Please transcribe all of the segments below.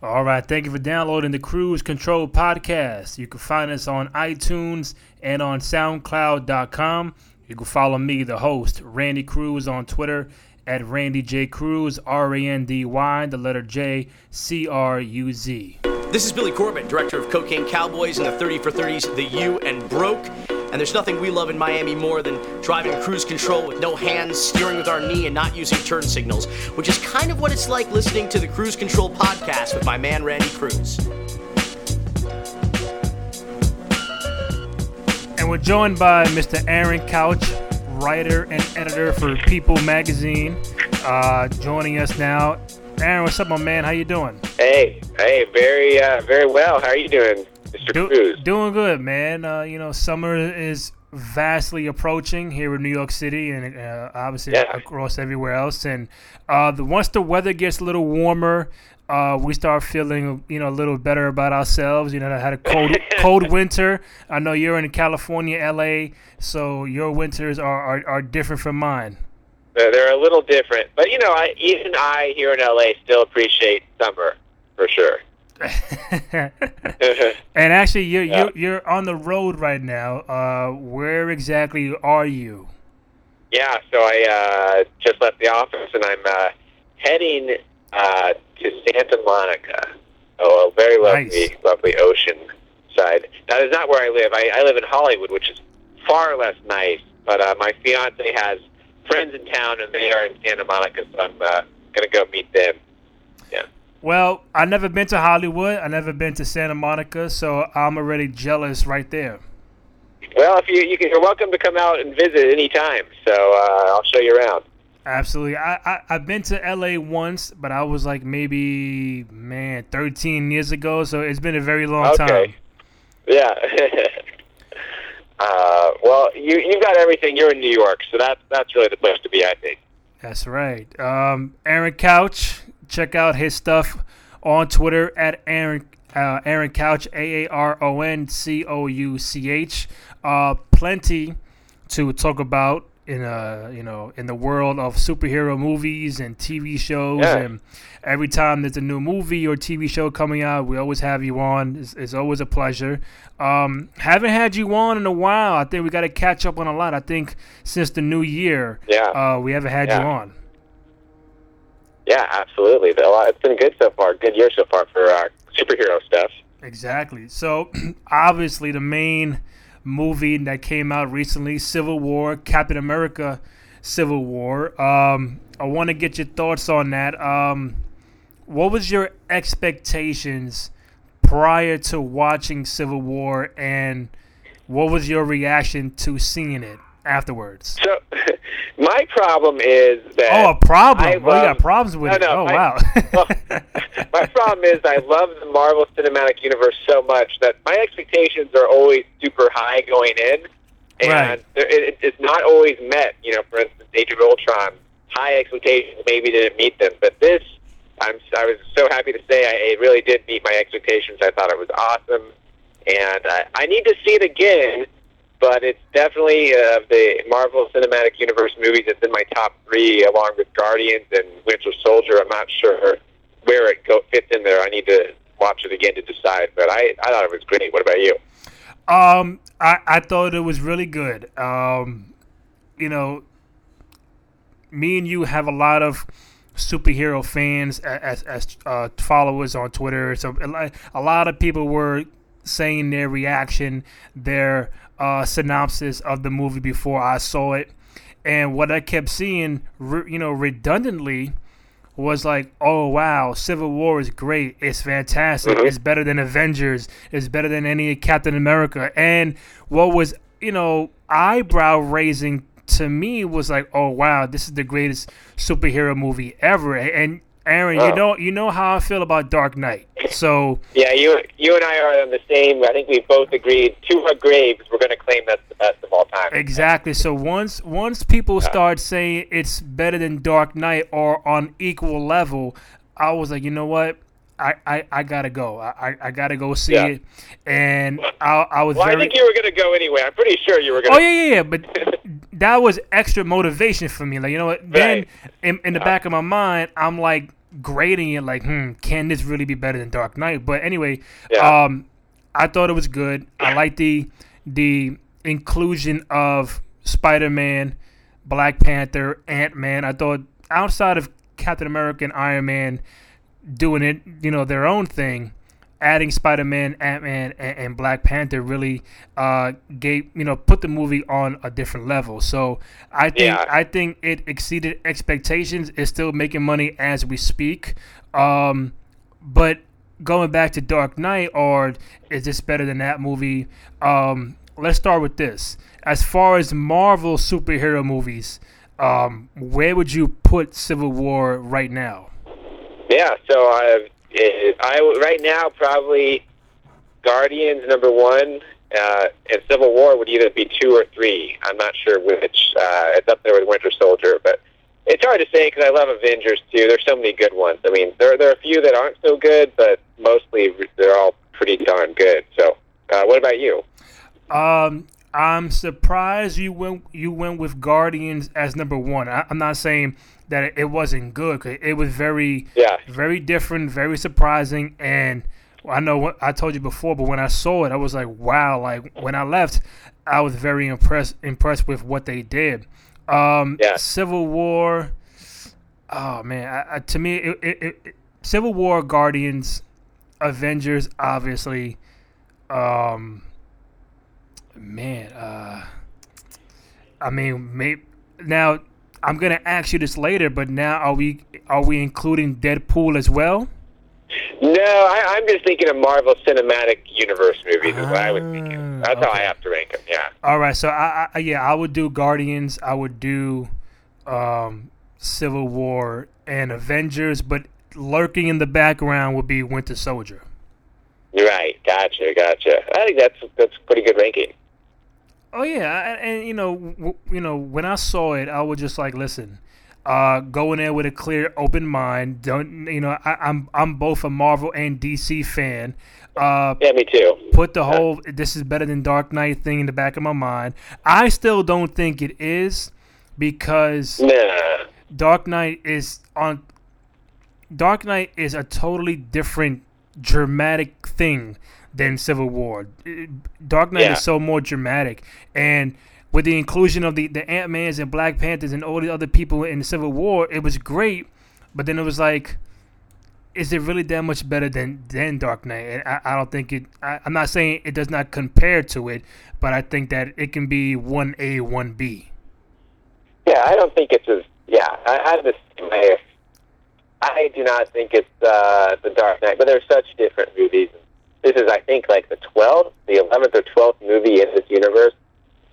All right, thank you for downloading the Cruise Control podcast. You can find us on iTunes and on SoundCloud.com. You can follow me, the host, Randy Cruz, on Twitter at Randy J Cruz, R A N D Y, the letter J, C R U Z. This is Billy Corben, director of Cocaine Cowboys and the 30 for 30s, The U and Broke. And there's nothing we love in Miami more than driving cruise control with no hands, steering with our knee, and not using turn signals, which is kind of what it's like listening to the Cruise Control podcast with my man Randy Cruz. And we're joined by Mr. Aaron Couch, writer and editor for People Magazine, uh, joining us now. Aaron, what's up, my man? How you doing? Hey, hey, very, uh, very well. How are you doing, Mr. Do- Cruz? doing good, man. Uh, you know, summer is vastly approaching here in New York City and uh, obviously Yeah. across everywhere else. And uh, the once the weather gets a little warmer, uh, we start feeling you know a little better about ourselves. You know, I had a cold cold winter. I know you're in California, LA, so your winters are, are, are different from mine. They're, they're a little different, but you know, I even I here in LA still appreciate summer for sure. and actually, you're, Yeah. you're you're on the road right now. Uh, where exactly are you? yeah, so I uh, just left the office and I'm uh, heading uh, to Santa Monica. Oh, a very lovely, Nice. lovely ocean side. That is not where I live. I, I live in Hollywood, which is far less nice. But uh, my fiance has friends in town, and they are in Santa Monica, so I'm uh, gonna go meet. Well, I never been to Hollywood. I never been to Santa Monica, so I'm already jealous right there. Well, if you, you can, you're welcome to come out and visit anytime. So uh, I'll show you around. Absolutely. I, I I've been to LA once, but I was like maybe man 13 years ago, so it's been a very long Okay. time. Yeah. uh, well, you you've got everything. You're in New York, so that's that's really the place to be. I think. That's right. Um, Aaron Couch, check out his stuff on Twitter at Aaron uh, Aaron Couch A A R O N C O U C H. Uh, plenty to talk about in uh you know in the world of superhero movies and TV shows. Yeah. and every time there's a new movie or TV show coming out we always have you on. It's, it's always a pleasure. Um haven't had you on in a while. I think we got to catch up on a lot. I think since the new year Yeah. uh we haven't had you on Yeah, absolutely. It's been good so far. Good year so far for uh, superhero stuff. Exactly. So, obviously, the main movie that came out recently, Civil War, Captain America, Civil War. Um, I want to get your thoughts on that. Um, what was your expectations prior to watching Civil War, and what was your reaction to seeing it afterwards? So, my problem is that Oh, a problem. I oh, you got problems with No, it. no, oh, my- wow. well, my problem is I love the Marvel Cinematic Universe so much that my expectations are always super high going in, and Right. it, it's not always met. You know, for instance, Age of Ultron, high expectations maybe didn't meet them, but this, I'm I was so happy to say I, it really did meet my expectations. I thought it was awesome, and I, I need to see it again. But it's definitely uh, the Marvel Cinematic Universe movies. It's in my top three, along with Guardians and Winter Soldier. I'm not sure where it go, fits in there. I need to watch it again to decide. But I, I thought it was great. What about you? Um, I, I thought it was really good. Um, you know, me and you have a lot of superhero fans as as uh, followers on Twitter. So a lot- a lot of people were saying their reaction, their uh, synopsis of the movie before I saw it, and what I kept seeing, re- you know, redundantly was like, oh wow, Civil War is great. It's fantastic. It's better than Avengers. It's better than any Captain America. And what was, you know, eyebrow raising to me was like, oh wow, this is the greatest superhero movie ever. And Aaron, you Oh. know, you know how I feel about Dark Knight. So Yeah, you you and I are on the same. I think we both agreed to our graves. We're going to claim that's the best of all time. Exactly. So once once people start saying it's better than Dark Knight or on equal level, I was like, you know what? I, I, I gotta go. I, I- gotta go see Yeah. it. And I, I was Well, I think you were going to go anyway. I'm pretty sure you were going to. Oh yeah, yeah, yeah. But that was extra motivation for me. Like you know what? Then Right. in, in the back of my mind, I'm like, grading it like, hmm, can this really be better than Dark Knight? But anyway, Yeah. um, I thought it was good. I like the the inclusion of Spider Man, Black Panther, Ant Man. I thought outside of Captain America and Iron Man doing it, you know, their own thing, adding Spider Man, Ant Man, and, and Black Panther really uh, gave you know put the movie on a different level. So I think Yeah. I think it exceeded expectations. It's still making money as we speak. Um, but going back to Dark Knight, or is this better than that movie? Um, let's start with this. As far as Marvel superhero movies, um, where would you put Civil War right now? Yeah, so I, it, I right now probably Guardians number one, uh, and Civil War would either be two or three. I'm not sure which. Uh, it's up there with Winter Soldier, but it's hard to say because I love Avengers too. There's so many good ones. I mean, there there are a few that aren't so good, but mostly they're all pretty darn good. So, uh, what about you? Um, I'm surprised you went you went with Guardians as number one. I, I'm not saying that it, wasn't good. 'cause it was very Yeah. very different, very surprising, and I know what I told you before, but when I saw it, I was like, wow! Like when I left, I was very impressed impressed with what they did. Um, Yeah. Civil War. Oh man, I, I, to me, it, it, it, it- Civil War, Guardians, Avengers, obviously. Um, man, uh, I mean, maybe now I'm gonna ask you this later, but now are we are we including Deadpool as well? No, I, I'm just thinking of Marvel Cinematic Universe movies. Is what I was thinking. Ah, That's how I have to rank them. Yeah. All right, so I, I yeah, I would do Guardians, I would do um, Civil War and Avengers, but lurking in the background would be Winter Soldier. Right. Gotcha. Gotcha. I think that's that's pretty good ranking. Oh yeah, and, and you know, w- you know, when I saw it, I was just like, listen, uh, go in there with a clear, open mind. Don't you know? I, I'm I'm both a Marvel and DC fan. Uh, Yeah, me too. put the whole "this is better than Dark Knight" thing in the back of my mind. I still don't think it is because Nah. Dark Knight is on. Dark Knight is a totally different dramatic thing than Civil War. Dark Knight Yeah. is so more dramatic, and with the inclusion of the the Ant Mans and Black Panthers and all the other people in the Civil War, it was great. But then it was like, is it really that much better than than Dark Knight? And I, I don't think it. I, I'm not saying it does not compare to it, but I think that it can be one A, one B. Yeah, I don't think it's as. Yeah, I, I same way. I do not think it's uh, the Dark Knight, but they're such different movies. This is, I think, like the 12th, the 11th or 12th movie in this universe,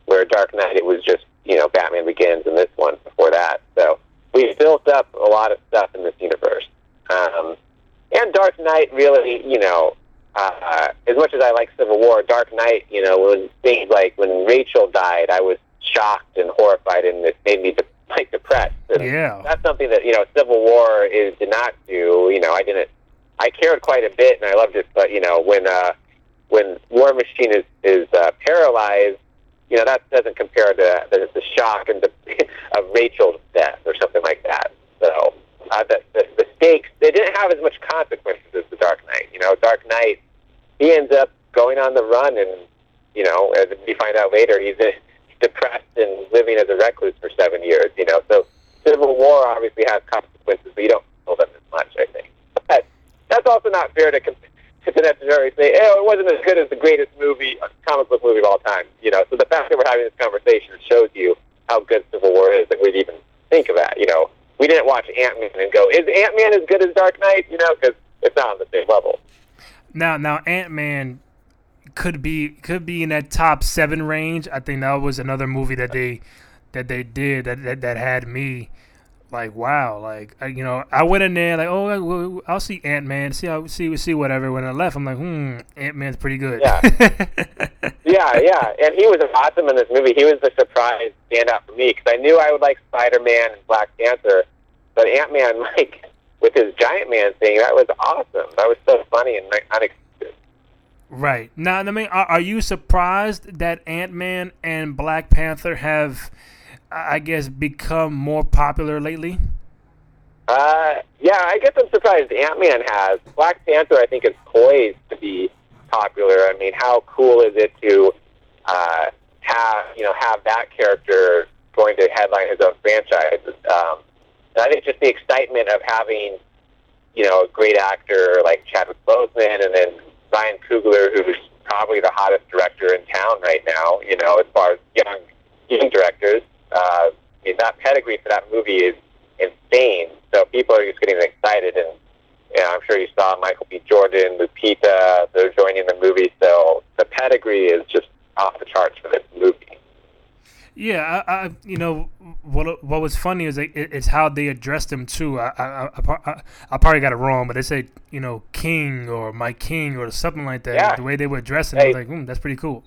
where Dark Knight, it was just, you know, Batman Begins and this one before that. So we've built up a lot of stuff in this universe. Um, and Dark Knight really, you know, uh, as much as I like Civil War, Dark Knight, you know, when things like when Rachel died, I was shocked and horrified, and it made me de- like depressed. And Yeah. that's something that you know Civil War is did not do. You know, I didn't. I cared quite a bit, and I loved it. But you know, when uh, when War Machine is is uh, paralyzed, you know that doesn't compare to the, the shock and the of Rachel's death or something like that. So uh, the, the the stakes they didn't have as much consequences as the Dark Knight. You know, Dark Knight he ends up going on the run, and you know, as we find out later, he's depressed and living as a recluse for seven years. You know, so Civil War obviously has consequences, but you don't feel them as much. I think. That's also not fair to to necessarily say, oh, it wasn't as good as the greatest movie, uh, comic book movie of all time. You know, so the fact that we're having this conversation shows you how good Civil War is that we'd even think of that. You know, we didn't watch Ant Man and go, is Ant Man as good as Dark Knight? You know, because it's not on the same level. Now, now Ant Man could be could be in that top seven range. I think that was another movie that they that they did that that, that had me like wow, like I, you know I went in there like oh I'll see Ant Man, see how see see whatever. When I left, I'm like hmm Ant Man's pretty good. Yeah. Yeah, yeah, and he was awesome in this movie. He was the surprise standout for me because I knew I would like Spider Man and Black Panther, but Ant Man, like with his Giant Man thing, that was awesome. That was so funny and unexpected. Right now, I mean, are, are you surprised that Ant Man and Black Panther have, I guess, become more popular lately? Uh, yeah, I guess I'm surprised Ant Man has. Black Panther, I think, is poised to be popular. I mean, how cool is it to uh, have you know have that character going to headline his own franchise? Um, and I think just the excitement of having you know a great actor like Chadwick Boseman, and then Ryan Coogler, who's probably the hottest director in town right now. You know, as far as young young directors, uh, I mean, that pedigree for that movie is insane. So people are just getting excited, and you know, I'm sure you saw Michael B. Jordan, Lupita, they're joining the movie. So the pedigree is just off the charts for this movie. Yeah, I, I, you know what what was funny is it, it's how they addressed him too. I I, I, I probably got it wrong, but they say you know king or my king or something like that. Yeah. The way they were addressing Hey. I was like, mm, that's pretty cool.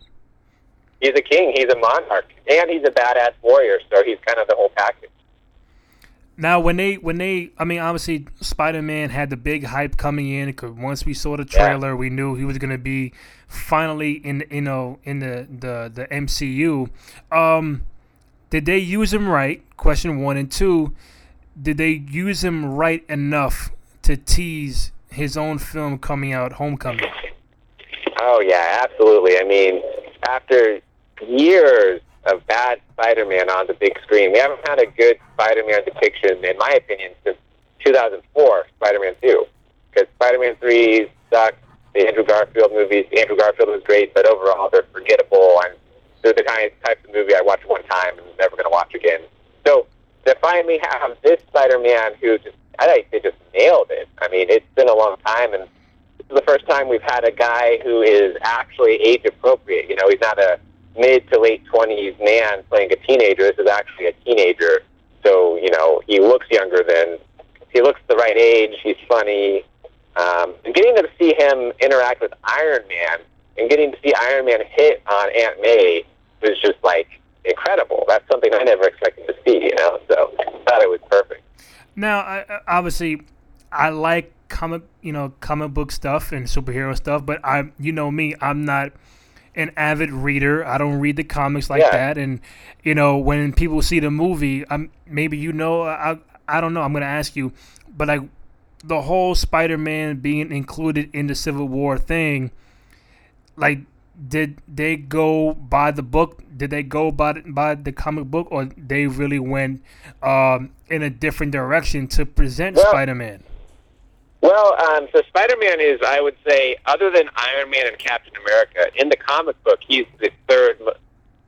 He's a king. He's a monarch, and he's a badass warrior. So he's kind of the whole package. Now, when they when they, I mean, obviously Spider Man had the big hype coming in because once we saw the Yeah. trailer, we knew he was gonna be finally in you know in the the the MCU. Um, did they use him right? Question one and two. Did they use him right enough to tease his own film coming out, Homecoming? Oh yeah, absolutely. I mean, after years of bad Spider-Man on the big screen, we haven't had a good Spider-Man depiction, in my opinion, since 2004, Spider-Man 2. Because Spider-Man 3 sucked. The Andrew Garfield movies, Andrew Garfield was great, but overall they're forgettable, and they're the kind of types of movie I watch one time and never going to watch again. So to finally have this Spider-Man who just, I think they just nailed it. I mean, it's been a long time, and this is the first time we've had a guy who is actually age appropriate. You know, he's not a mid to late twenties man playing a teenager. This is actually a teenager. So you know, he looks younger than he looks the right age. He's funny. Um, and getting to see him interact with Iron Man and getting to see Iron Man hit on Aunt May was just like incredible. That's something I never expected to see. You know, so I thought it was perfect. Now, I- obviously, I like comic, you know, comic book stuff and superhero stuff, but I, you know me, I'm not an avid reader. I don't read the comics like Yeah. that, and you know, when people see the movie, I'm maybe you know, I, I don't know. I'm gonna ask you, but like the whole Spider-Man being included in the Civil War thing, like. Did they go by the book? Did they go by the, by the comic book, or they really went um, in a different direction to present Well- Spider-Man? Well, um, so Spider-Man is, I would say, other than Iron Man and Captain America, in the comic book, he's the third,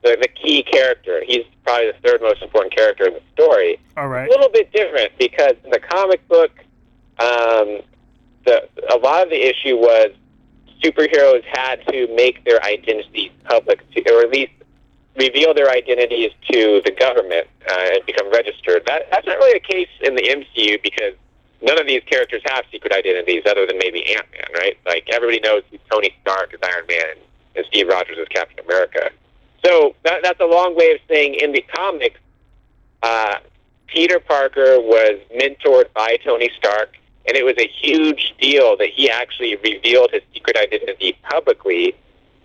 the, the key character. He's probably the third most important character in the story. All right. A little bit different because in the comic book, um, the a lot of the issue was superheroes had to make their identities public, to, or at least reveal their identities to the government uh, and become registered. That, that's not really the case in the MCU because none of these characters have secret identities other than maybe Ant Man, right? Like everybody knows who Tony Stark is Iron Man and Steve Rogers is Captain America. So that, that's a long way of saying in the comics, uh, Peter Parker was mentored by Tony Stark, and it was a huge deal that he actually revealed his secret identity publicly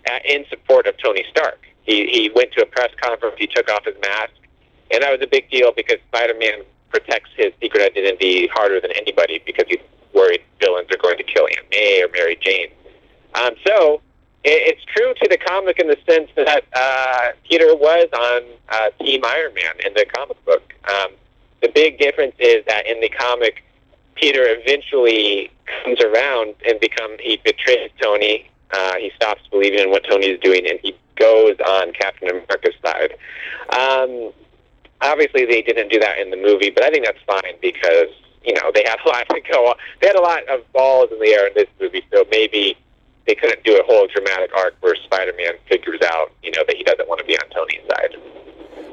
uh, in support of Tony Stark. He, he went to a press conference, he took off his mask, and that was a big deal because Spider-Man protects his secret identity harder than anybody because he's worried villains are going to kill Aunt May or Mary Jane. Um, so it, it's true to the comic in the sense that uh, Peter was on uh, Team Iron Man in the comic book. Um, the big difference is that in the comic, Peter eventually comes around and become he betrays Tony. Uh, he stops believing in what Tony is doing, and he goes on Captain America's side. Um, obviously, they didn't do that in the movie, but I think that's fine because you know they had a lot to go. on. They had a lot of balls in the air in this movie, so maybe they couldn't do a whole dramatic arc where Spider-Man figures out, you know, that he doesn't want to be on Tony's side.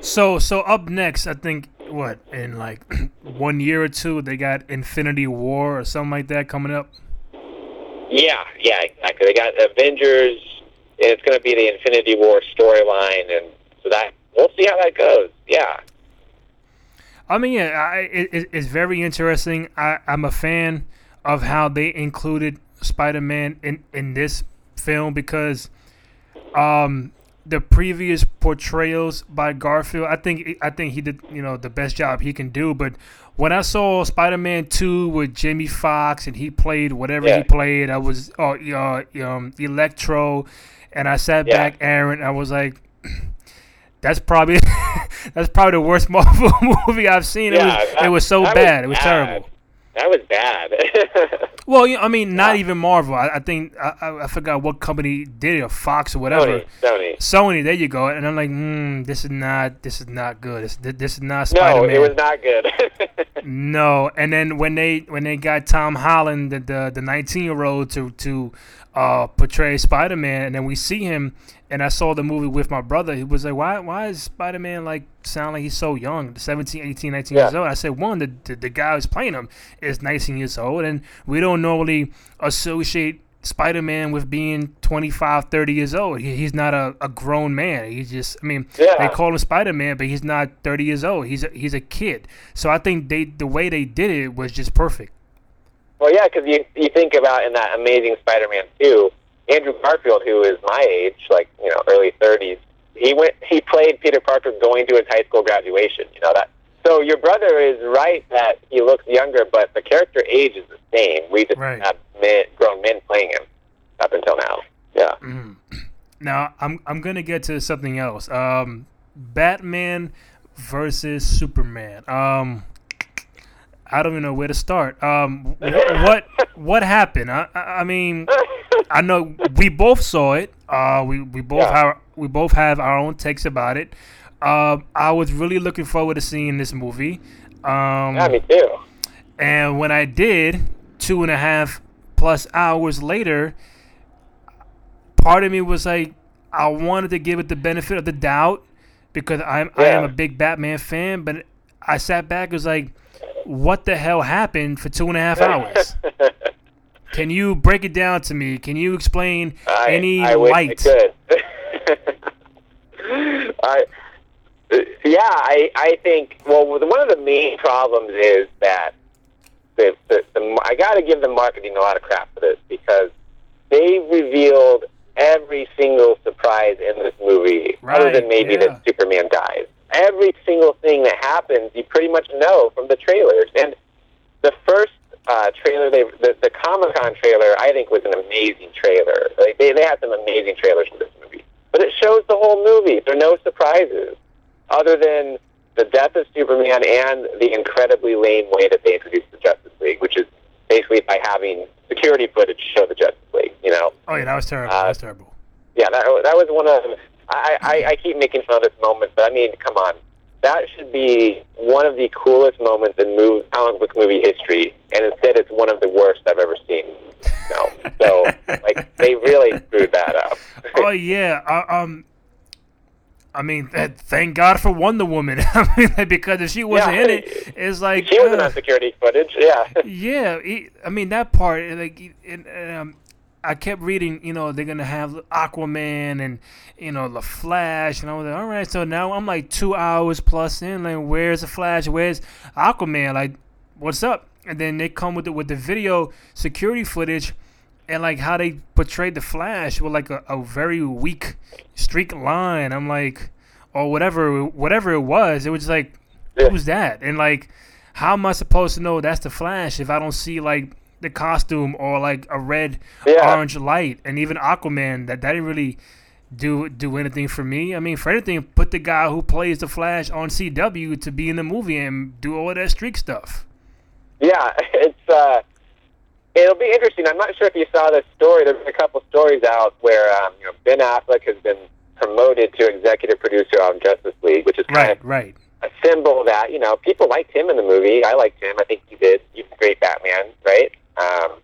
So so up next, I think what in like one year or two they got Infinity War or something like that coming up. Yeah, yeah, exactly. They got Avengers, and it's going to be the Infinity War storyline, and so that we'll see how that goes. Yeah, I mean, yeah, I, it, it- it's very interesting. I, I'm a fan of how they included Spider-Man in in this film because, um, the previous portrayals by Garfield, I think I think he did you know the best job he can do. But when I saw Spider Man Two with Jamie Foxx and he played whatever Yeah. he played, I was oh uh, um, Electro, and I sat Yeah. back, Aaron. I was like. That's probably that's probably the worst Marvel movie I've seen. it was, it was so bad. it was bad. terrible. That was bad. Well, you know, I mean, not Yeah. even Marvel. I, I think I, I, forgot what company did it, or Fox or whatever. Sony. Sony. Sony, there you go. And I'm like, mm, this is not, this is not good. This, this is not Spider Man. No, it was not good. No, and then when they when they got Tom Holland, the the, the 19 year old, to to uh, portray Spider Man, and then we see him, and I saw the movie with my brother. He was like, why why is Spider Man like sound like he's so young, 17, 18, 19 years old? I said, one, the, the the guy who's playing him is 19 years old, and we don't normally associate. Spider Man with being 25, 30 years old. He, he's not a, a grown man. He's just, I mean, Yeah. they call him Spider Man, but he's not 30 years old. He's a, he's a kid. So I think they the way they did it was just perfect. Well, yeah, because you you think about in that Amazing Spider-Man two, Andrew Garfield, who is my age, like you know, early thirties, he went he played Peter Parker going to his high school graduation. You know that. So your brother is right that he looks younger, but the character age is the same. We just Right. have men, grown men playing him up until now. Yeah. Now I'm I'm gonna get to something else. Um, Batman versus Superman. Um, I don't even know where to start. Um, what what happened? I, I mean, I know we both saw it. Uh, we we both Yeah. have we both have our own takes about it. Um, I was really looking forward to seeing this movie. Um, Yeah, me too. And when I did, two and a half plus hours later, part of me was like, I wanted to give it the benefit of the doubt because I'm I am a big Batman fan, but I sat back and was like, what the hell happened for two and a half hours? Can you break it down to me? Can you explain I, any I light? I. I, yeah, I, I think. Well, one of the main problems is that the, the, the I got to give the marketing a lot of crap for this because they revealed every single surprise in this movie, other than maybe yeah. that Superman dies. Every single thing that happens, you pretty much know from the trailers. And the first uh, trailer, they the, the Comic Con trailer, I think was an amazing trailer. Like they they had some amazing trailers for this movie, but it shows the whole movie. There are no surprises, other than the death of Superman and the incredibly lame way that they introduced the Justice League, which is basically by having security footage show the Justice League. You know, Oh yeah, that was terrible. Uh, that was terrible. yeah, that that was one of. I, I I keep making fun of this moment, but I mean, come on, that should be one of the coolest moments in move, comic book movie history, and instead, it's one of the worst I've ever seen. No, so like they really screwed that up. oh yeah. Uh, um, I mean, th- thank God for Wonder Woman. I mean, like, because if she wasn't Yeah. in it, it's like she wasn't uh, on security footage. Yeah, yeah. I mean, that part, like, and, um, I kept reading. You know, they're gonna have Aquaman and you know the Flash, and I was like, all right. So now I'm like two hours plus in. Like, where's the Flash? Where's Aquaman? Like, what's up? And then they come with the, with the video security footage and like how they portrayed the Flash with like a, a very weak streak line. I'm like, or whatever, whatever it was. It was just like, Yeah. who's that? And like, how am I supposed to know that's the Flash if I don't see like the costume or like a red, Yeah. orange light? And even Aquaman, that that didn't really do do anything for me. I mean, for anything, put the guy who plays the Flash on CW to be in the movie and do all that streak stuff. yeah, it's. uh It'll be interesting. I'm not sure if you saw this story. There's been a couple stories out where um, you know Ben Affleck has been promoted to executive producer on Justice League, which is kind Right, of right. a symbol that you know people liked him in the movie. I liked him. I think he did. He's a great Batman, right? Um,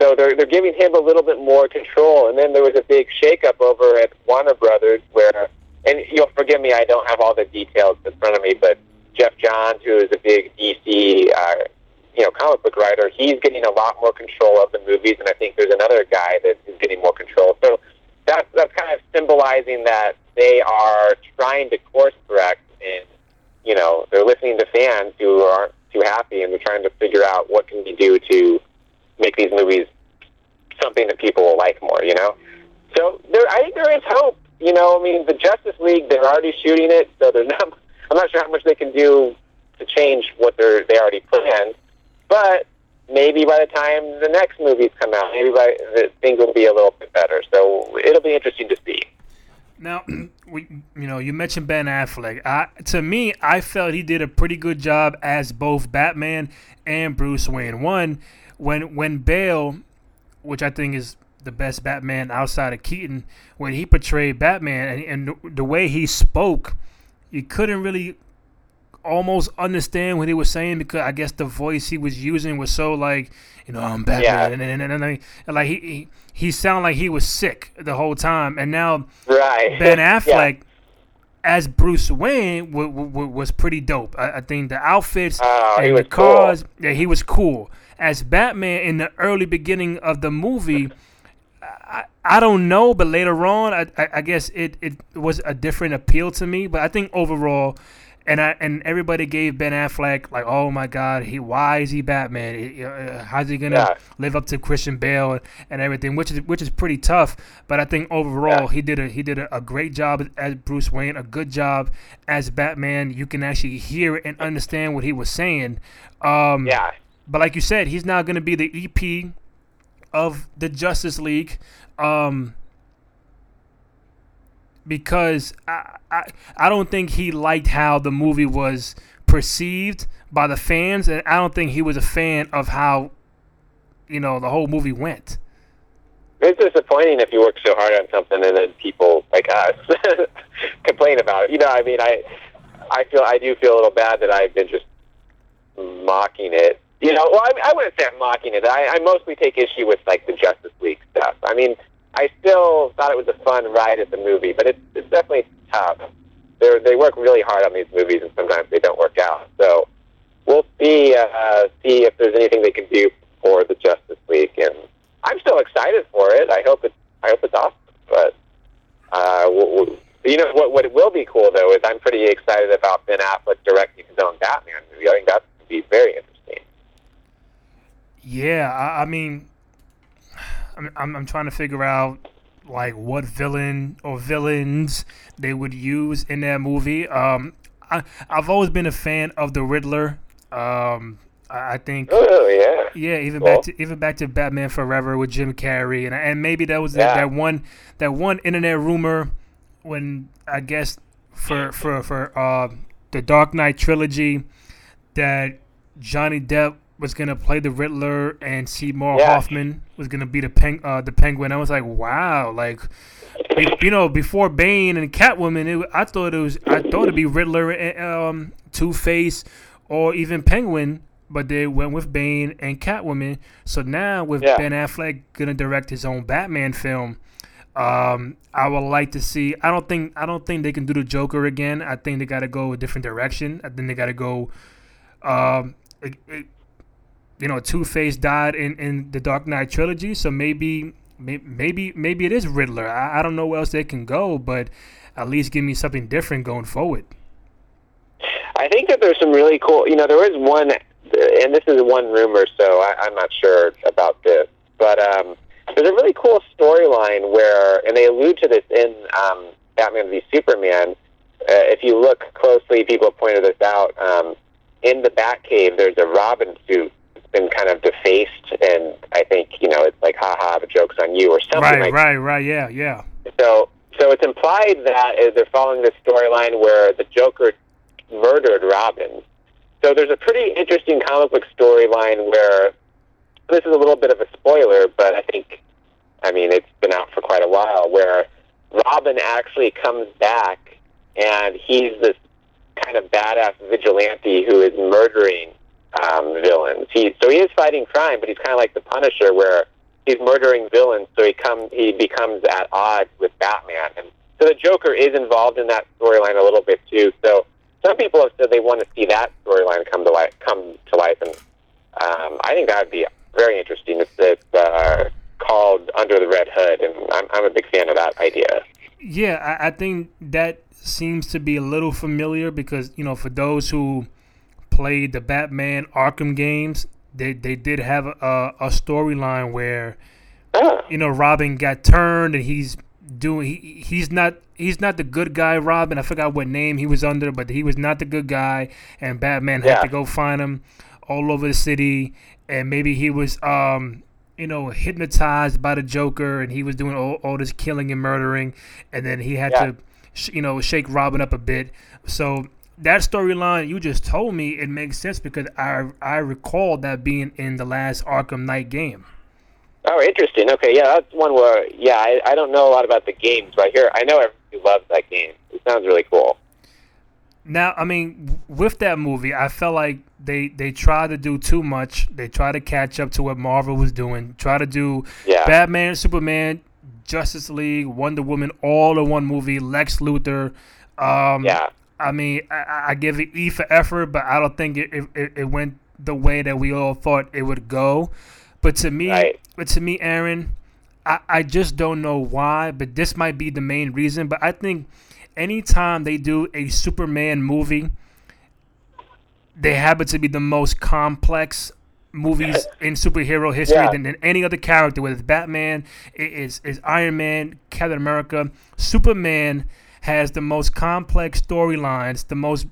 so they're they're giving him a little bit more control. And then there was a big shakeup over at Warner Brothers, where and you'll forgive me, I don't have all the details in front of me, but Geoff Johns, who is a big DC. Uh, you know, comic book writer, he's getting a lot more control of the movies, and I think there's another guy that is getting more control. So that's that's kind of symbolizing that they are trying to course correct and you know they're listening to fans who aren't too happy and they're trying to figure out what can we do to make these movies something that people will like more you know so there i think there is hope you know, I mean, the Justice League they're already shooting it, so there's not. I'm not sure how much they can do to change what they're they already planned, but maybe by the time the next movies come out, maybe by the, things will be a little bit better. So it'll be interesting to see. Now, we, you know, you mentioned Ben Affleck. I, to me, I felt he did a pretty good job as both Batman and Bruce Wayne. One, when when Bale, which I think is the best Batman outside of Keaton, when he portrayed Batman and, and the way he spoke, you couldn't really almost understand what he was saying because I guess the voice he was using was so like, you know, I'm Batman, yeah. and, and, and, and, and like he, he he sounded like he was sick the whole time, and now right. Ben Affleck. yeah. As Bruce Wayne w- w- was pretty dope. I, I think the outfits oh, and the cars, cool. yeah, he was cool. As Batman in the early beginning of the movie, I, I don't know, but later on, I, I, I guess it, it was a different appeal to me. But I think overall, and I and everybody gave Ben Affleck like, oh my God, he why is he Batman? Uh, how's he gonna yeah. live up to Christian Bale and everything? Which is which is pretty tough. But I think overall, yeah. he did a he did a, a, great job as Bruce Wayne, a good job as Batman. You can actually hear and understand what he was saying. Um, yeah. But like you said, he's now gonna be the EP of the Justice League. Um, because I, I I don't think he liked how the movie was perceived by the fans, and I don't think he was a fan of how you know the whole movie went. It's disappointing if you work so hard on something and then people like us complain about it. You know, I mean, I I feel I do feel a little bad that I've been just mocking it. You know, well, I, I wouldn't say I'm mocking it. I, I mostly take issue with like the Justice League stuff. I mean, I still thought it was a fun ride at the movie, but it's it's definitely tough. They they work really hard on these movies, and sometimes they don't work out. So we'll see uh, see if there's anything they can do for the Justice League, and I'm still excited for it. I hope it I hope it's awesome. But uh, we'll, we'll, you know what what will be cool though is I'm pretty excited about Ben Affleck directing his own Batman movie. I think that's going to be very interesting. Yeah, I, I mean I'm, I'm, I'm trying to figure out like what villain or villains they would use in that movie. Um, I I've always been a fan of the Riddler. Um, I think. Oh yeah. Yeah, even cool. back to even back to Batman Forever with Jim Carrey, and and maybe that was yeah. that, that one that one internet rumor when I guess for for for uh, the Dark Knight trilogy that Johnny Depp was gonna play the Riddler and Seymour yeah. Hoffman was gonna be the peng- uh, the Penguin. I was like, wow, like you know, before Bane and Catwoman, it, I thought it was I thought it'd be Riddler, and, um, Two Face, or even Penguin, but they went with Bane and Catwoman. So now with yeah. Ben Affleck gonna direct his own Batman film. Um, I would like to see. I don't think. I don't think they can do the Joker again. I think they got to go a different direction. I think they got to go. Um, it, it, you know, Two Face died in, in the Dark Knight trilogy, so maybe maybe maybe it is Riddler. I, I don't know where else they can go, but at least give me something different going forward. I think that there's some really cool. You know, there is one, and this is one rumor, so I, I'm not sure about this, but um, there's a really cool storyline where, and they allude to this in um, Batman v Superman. Uh, if you look closely, people pointed this out. Um, in the Batcave, there's a Robin suit been kind of defaced, and I think you know it's like, haha, the joke's on you, or something. Right, like right, right, yeah, yeah. So, so it's implied that uh, they're following this storyline where the Joker murdered Robin. So there's a pretty interesting comic book storyline where this is a little bit of a spoiler, but I think, I mean, it's been out for quite a while, where Robin actually comes back and he's this kind of badass vigilante who is murdering um, villains. He so he is fighting crime, but he's kind of like the Punisher, where he's murdering villains. So he come he becomes at odds with Batman, and so the Joker is involved in that storyline a little bit too. So some people have said they want to see that storyline come to life, come to life, and um, I think that would be very interesting. It's, it's uh, called Under the Red Hood, and I'm, I'm a big fan of that idea. Yeah, I, I think that seems to be a little familiar because you know for those who played the Batman Arkham games, they they did have a, a storyline where you know Robin got turned and he's doing. He, he's not he's not the good guy, Robin. I forgot what name he was under, but he was not the good guy, and Batman Yeah. had to go find him all over the city, and maybe he was um you know hypnotized by the Joker, and he was doing all, all this killing and murdering, and then he had Yeah. to sh- you know shake Robin up a bit. So that storyline you just told me it makes sense because I I recall that being in the last Arkham Knight game. Oh, interesting. Okay, yeah, that's one where yeah, I, I don't know a lot about the games, but here I know everybody loves that game. It sounds really cool. Now, I mean, with that movie, I felt like they they tried to do too much. They tried to catch up to what Marvel was doing. Try to do Yeah. Batman, Superman, Justice League, Wonder Woman, all in one movie. Lex Luthor. Um, Yeah. I mean, I, I give it E for effort, but I don't think it, it, it went the way that we all thought it would go. But to me, Right. but to me, Aaron, I, I just don't know why. But this might be the main reason. But I think anytime they do a Superman movie, they happen to be the most complex movies in superhero history Yeah. than, than any other character. Whether it's Batman, it is is Iron Man, Captain America, Superman has the most complex storylines, the most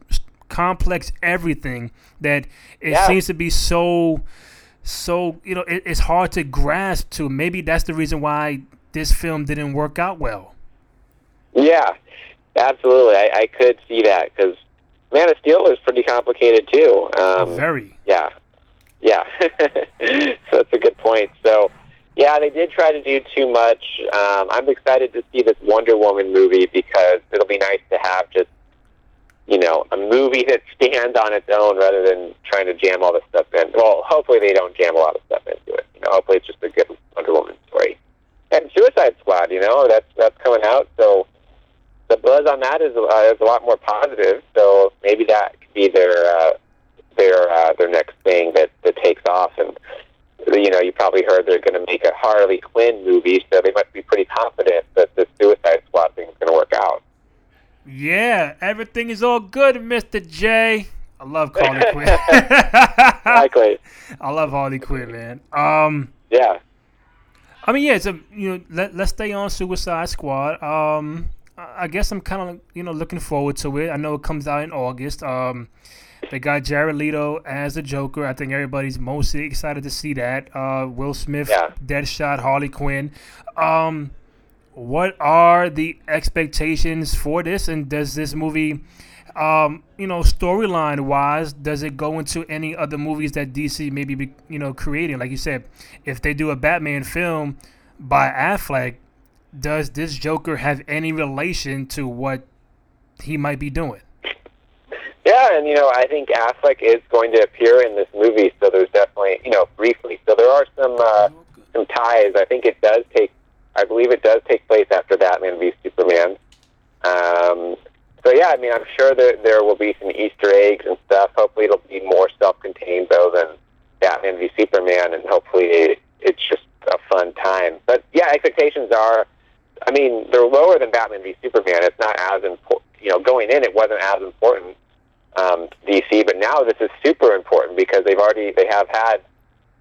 complex everything that it Yeah. seems to be so so you know it, it's hard to grasp to maybe that's the reason why this film didn't work out well Yeah, absolutely. I, I could see that because Man of Steel was pretty complicated too. Um, very Yeah, yeah. so that's a good point. So, yeah, they did try to do too much. Um, I'm excited to see this Wonder Woman movie because it'll be nice to have just you know a movie that stands on its own rather than trying to jam all this stuff in. Well, hopefully they don't jam a lot of stuff into it. You know, hopefully it's just a good Wonder Woman story. And Suicide Squad, you know, that's that's coming out. So the buzz on that is uh, is a lot more positive. So maybe that could be their uh, their uh, their next thing that that takes off. And you know, you probably heard they're going to make a Harley Quinn movie, so they must be pretty confident that the Suicide Squad thing is going to work out. yeah everything is all good mr j i love harley quinn Likely, i love harley quinn man um yeah, I mean, yeah, it's a you know let let's stay on Suicide Squad. Um, I guess I'm kind of you know looking forward to it. I know it comes out in August. Um, they got Jared Leto as the Joker. I think everybody's mostly excited to see that. Uh, Will Smith, Yeah. Deadshot, Harley Quinn. Um, what are the expectations for this? And does this movie, um, you know, storyline wise, does it go into any other movies that DC maybe be, you know creating? Like you said, if they do a Batman film by Affleck, does this Joker have any relation to what he might be doing? Yeah. And you know, I think Affleck is going to appear in this movie, so there's definitely you know briefly. So there are some uh, some ties. I think it does take. I believe it does take place after Batman v Superman. Um, so yeah, I mean, I'm sure that there will be some Easter eggs and stuff. Hopefully, it'll be more self-contained though than Batman v Superman, and hopefully, it, it's just a fun time. But yeah, expectations are. I mean, they're lower than Batman v Superman. It's not as important. You know, going in, it wasn't as important um, DC, but now this is super important because they've already they have had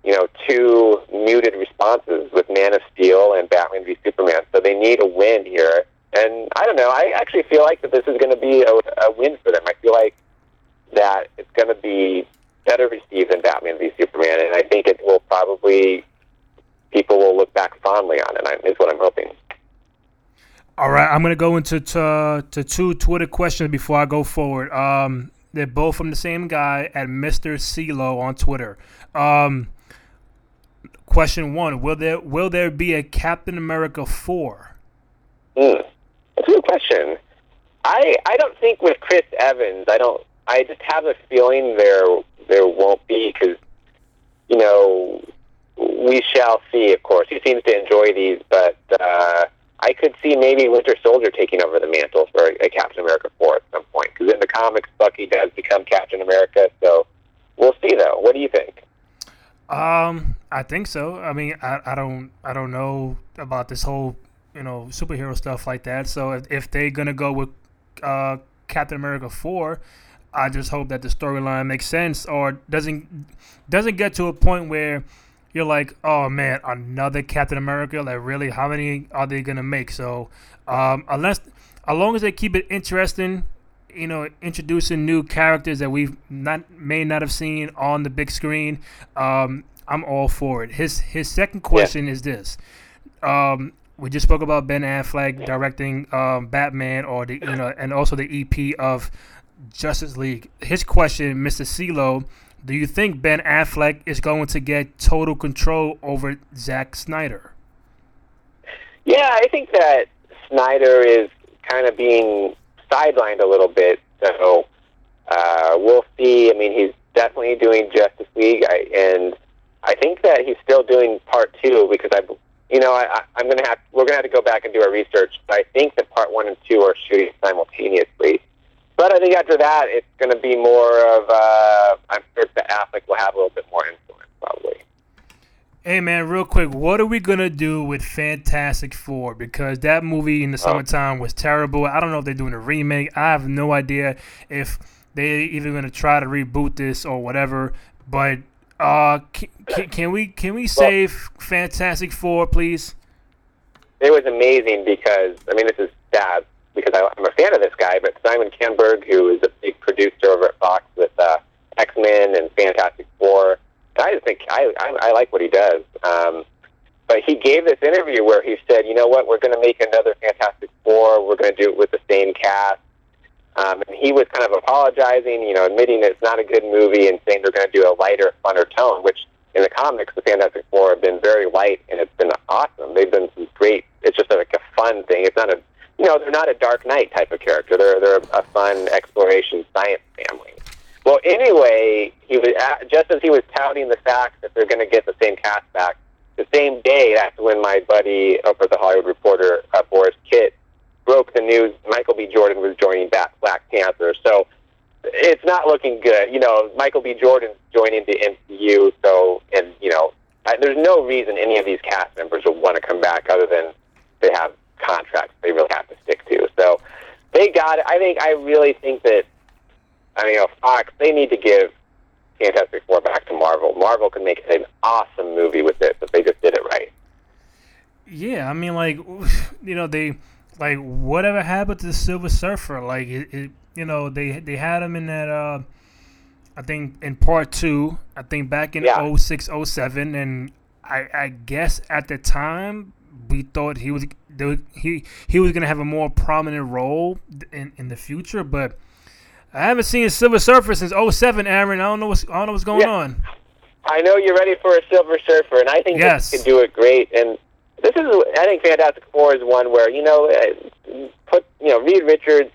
you know two muted responses with Man of Steel and Batman v Superman, so they need a win here. And I don't know. I actually feel like that this is going to be a, a win for them. I feel like that it's going to be better received than Batman v Superman, and I think it will probably people will look back fondly on it. I- what I'm hoping. All right, I'm gonna go into to, to two Twitter questions before I go forward. Um, they're both from the same guy at Mr. CeeLo on Twitter. Um, question one: Will there will there be a Captain America four? Hmm. That's a good question. I I don't think with Chris Evans, I don't. I just have a feeling there there won't be because you know we shall see. Of course, he seems to enjoy these, but uh, I could see maybe Winter Soldier taking over the mantle for a Captain America four at some point. Because in the comics, Bucky does become Captain America. So we'll see, though. What do you think? Um, I think so. I mean, I, I don't I don't know about this whole you know superhero stuff like that. So if, if they're gonna go with uh, Captain America four, I just hope that the storyline makes sense or doesn't doesn't get to a point where you're like, oh man, another Captain America. Like, really, how many are they gonna make? So, um, unless, as long as they keep it interesting, you know, introducing new characters that we've not may not have seen on the big screen, um, I'm all for it. His his second question yeah. is this. Um, we just spoke about Ben Affleck directing um, Batman, or the you know, and also the EP of Justice League. His question, Mr. CeeLo, do you think Ben Affleck is going to get total control over Zack Snyder? Yeah, I think that Snyder is kind of being sidelined a little bit. So uh, we'll see. I mean, he's definitely doing Justice League, I, and I think that he's still doing part two because I, you know, I, I'm gonna have we're gonna have to go back and do our research. But I think that part one and two are shooting simultaneously. But I think after that, it's going to be more of, uh, I'm sure the Affleck will have a little bit more influence, probably. Hey man, real quick, what are we gonna do with Fantastic Four? Because that movie in the oh. summertime was terrible. I don't know if they're doing a remake. I have no idea if they even gonna try to reboot this or whatever. But uh, can, can we can we save well, Fantastic Four, please? It was amazing because I mean this is sad because I, I'm a fan of this guy, but Simon Kinberg, who is a big producer over at Fox with uh, X Men and Fantastic Four, I just think I, I, I like what he does. Um, but he gave this interview where he said, you know what, we're going to make another Fantastic Four. We're going to do it with the same cast. Um, and he was kind of apologizing, you know, admitting it's not a good movie and saying they're going to do a lighter, funner tone, which in the comics, the Fantastic Four have been very light and it's been awesome. They've been some great. It's just like a fun thing. It's not a you know, they're not a Dark Knight type of character. They're they're a fun exploration science family. Well, anyway, he was just as he was touting the fact that they're going to get the same cast back. The same day, that's when my buddy over the Hollywood Reporter, uh, Borys Kit, broke the news Michael B. Jordan was joining back Black Panther. So it's not looking good. You know, Michael B. Jordan's joining the MCU, so and you know, I, there's no reason any of these cast members would want to come back other than they have contracts they really have to stick to. So they got it. I think I really think that I mean, you know, Fox they need to give Fantastic Four back to Marvel. Marvel can make an awesome movie with this if they just did it right. Yeah, I mean, like you know, they like whatever happened to the Silver Surfer? Like it, it you know, they they had him in that. uh I think in part two, I think back in yeah. 06, 07, and I, I guess at the time we thought he was he he was gonna have a more prominent role in, in the future, but I haven't seen Silver Surfer since 07, Aaron. I don't know what's I don't know what's going yeah. on. I know you're ready for a Silver Surfer, and I think yes. can do it great. And this is I think Fantastic Four is one where you know uh, put you know Reed Richards,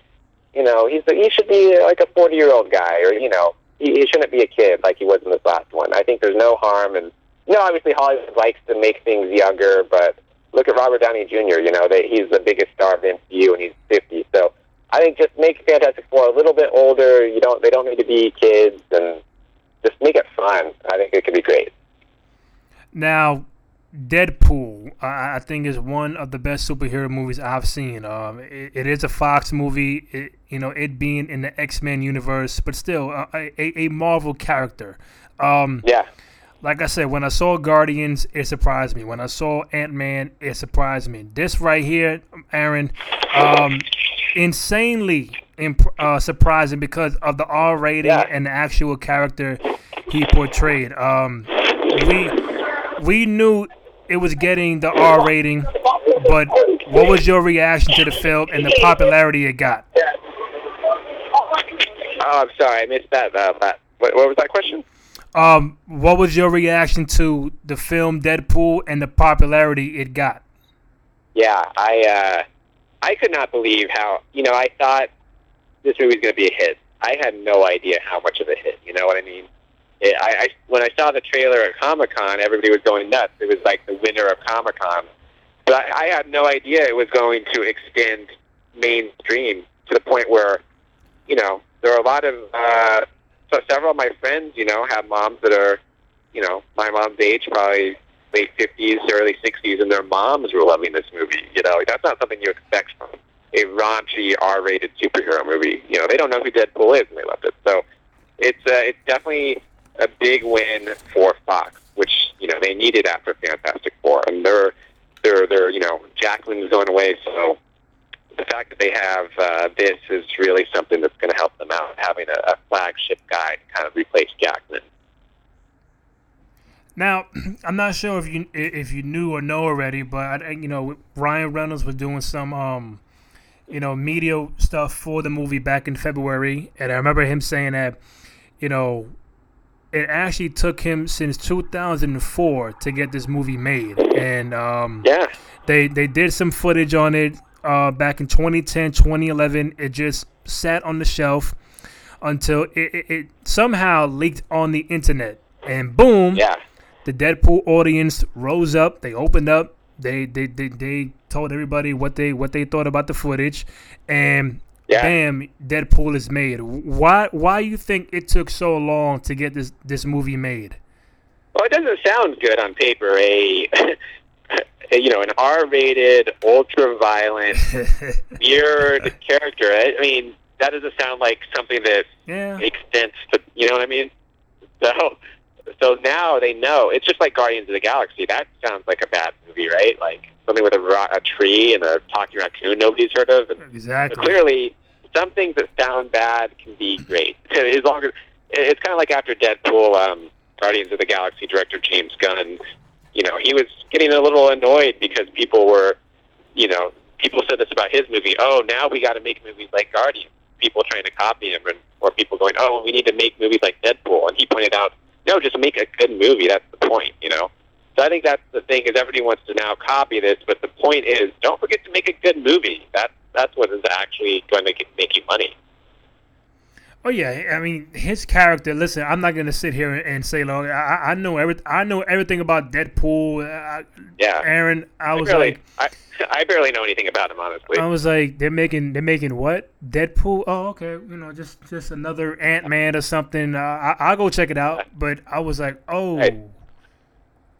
you know he's he should be like a 40 year old guy, or you know he, he shouldn't be a kid like he was in this last one. I think there's no harm, and you know obviously Hollywood likes to make things younger, but look at Robert Downey Jr. You know, they, he's the biggest star of the MCU, and he's 50. So I think just make Fantastic Four a little bit older. You don't, they don't need to be kids, and just make it fun. I think it could be great. Now, Deadpool, I, I think, is one of the best superhero movies I've seen. Um, it, it is a Fox movie. It, you know, it being in the X Men universe, but still uh, a, a, Marvel character. Um, yeah like I said, when I saw Guardians, it surprised me. When I saw Ant Man, it surprised me. This right here, Aaron, um, insanely imp- uh, surprising because of the R rating yeah. and the actual character he portrayed. Um, we we knew it was getting the R rating, but what was your reaction to the film and the popularity it got? Oh, I'm sorry, I missed that. Uh. What, what was that question? Um, what was your reaction to the film Deadpool and the popularity it got? Yeah, I uh, I could not believe how you know I thought this movie was going to be a hit. I had no idea how much of a hit. You know what I mean? It, I, I when I saw the trailer at Comic Con, everybody was going nuts. It was like the winner of Comic Con, but I, I had no idea it was going to extend mainstream to the point where you know there are a lot of uh, so several of my friends, you know, have moms that are, you know, my mom's age, probably late fifties, early sixties, and their moms were loving this movie. You know, that's not something you expect from a raunchy R-rated superhero movie. You know, they don't know who Deadpool is, and they loved it. So it's uh, it's definitely a big win for Fox. which you know they needed after Fantastic Four, and they're they're they're you know Jackman's going away, so the fact that they have uh, this is really something that's going to help them out, having a, a flagship guy to kind of replace Jackman. Now, I'm not sure if you if you knew or know already, but you know Ryan Reynolds was doing some um, you know media stuff for the movie back in February, and I remember him saying that you know it actually took him since 2004 to get this movie made, and um, Yeah, they they did some footage on it uh, back in 2010, 2011. It just sat on the shelf until it, it, it somehow leaked on the internet, and boom, yeah, the Deadpool audience rose up. They opened up. They they, they, they told everybody what they what they thought about the footage, and Yeah. bam, Deadpool is made. Why why you think it took so long to get this this movie made? Well, it doesn't sound good on paper. A, you know an R-rated, ultra-violent, weird character. I I mean, that doesn't sound like something that yeah, makes sense. To, you know what I mean? So, so now they know. It's just like Guardians of the Galaxy. That sounds like a bad movie, right? Like something with a, ro- a tree and a talking raccoon nobody's heard of. And exactly. clearly, some things that sound bad can be great. as long as it's kind of like after Deadpool, um, Guardians of the Galaxy director James Gunn, you know, he was getting a little annoyed because people were, you know, people said this about his movie. Oh, now we got to make movies like Guardians. People trying to copy him, and or people going, oh, we need to make movies like Deadpool. And he pointed out, no, just make a good movie. That's the point, you know. So I think that's the thing is everybody wants to now copy this, but the point is, don't forget to make a good movie. That that's what is actually going to make you money. Oh yeah, I mean his character. Listen, I'm not gonna sit here and say, "Look, I, I know every, I know everything about Deadpool." Uh, Yeah. Aaron, I I was barely, like, I, I barely know anything about him, honestly. I was like, they're making, they're making what? Deadpool? Oh, okay, you know, just, just another Ant Man or something. Uh, I, I'll go check it out. But I was like, oh, Right.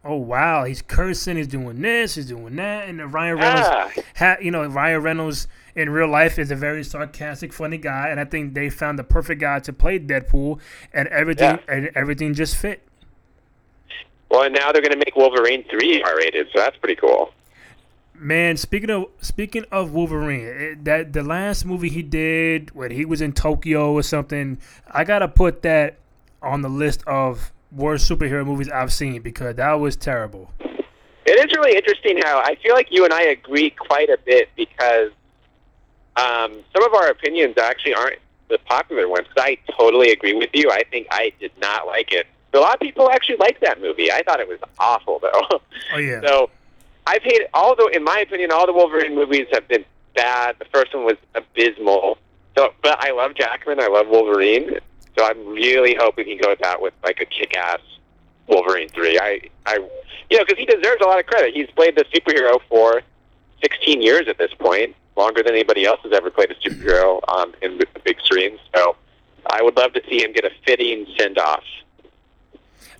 oh wow, he's cursing, he's doing this, he's doing that, and Ryan Reynolds, Ah. ha, you know, Ryan Reynolds in real life is a very sarcastic, funny guy, and I think they found the perfect guy to play Deadpool, and everything, Yeah. and everything just fit. Well, and now they're going to make Wolverine three R-rated, so that's pretty cool. Man, speaking of speaking of Wolverine, it, that the last movie he did when he was in Tokyo or something, I gotta put that on the list of worst superhero movies I've seen because that was terrible. It is really interesting how I feel like you and I agree quite a bit because um, some of our opinions actually aren't the popular ones. 'cause I totally agree with you. I think I did not like it. But a lot of people actually liked that movie. I thought it was awful, though. Oh yeah, So I've hated all the, in my opinion, all the Wolverine movies have been bad. The first one was abysmal. So, but I love Jackman. I love Wolverine. So I'm really hoping he goes out with like a kick-ass Wolverine three. I, I, you know, because he deserves a lot of credit. He's played the superhero for 16 years at this point, longer than anybody else has ever played a superhero um, in the big screen. So I would love to see him get a fitting send-off.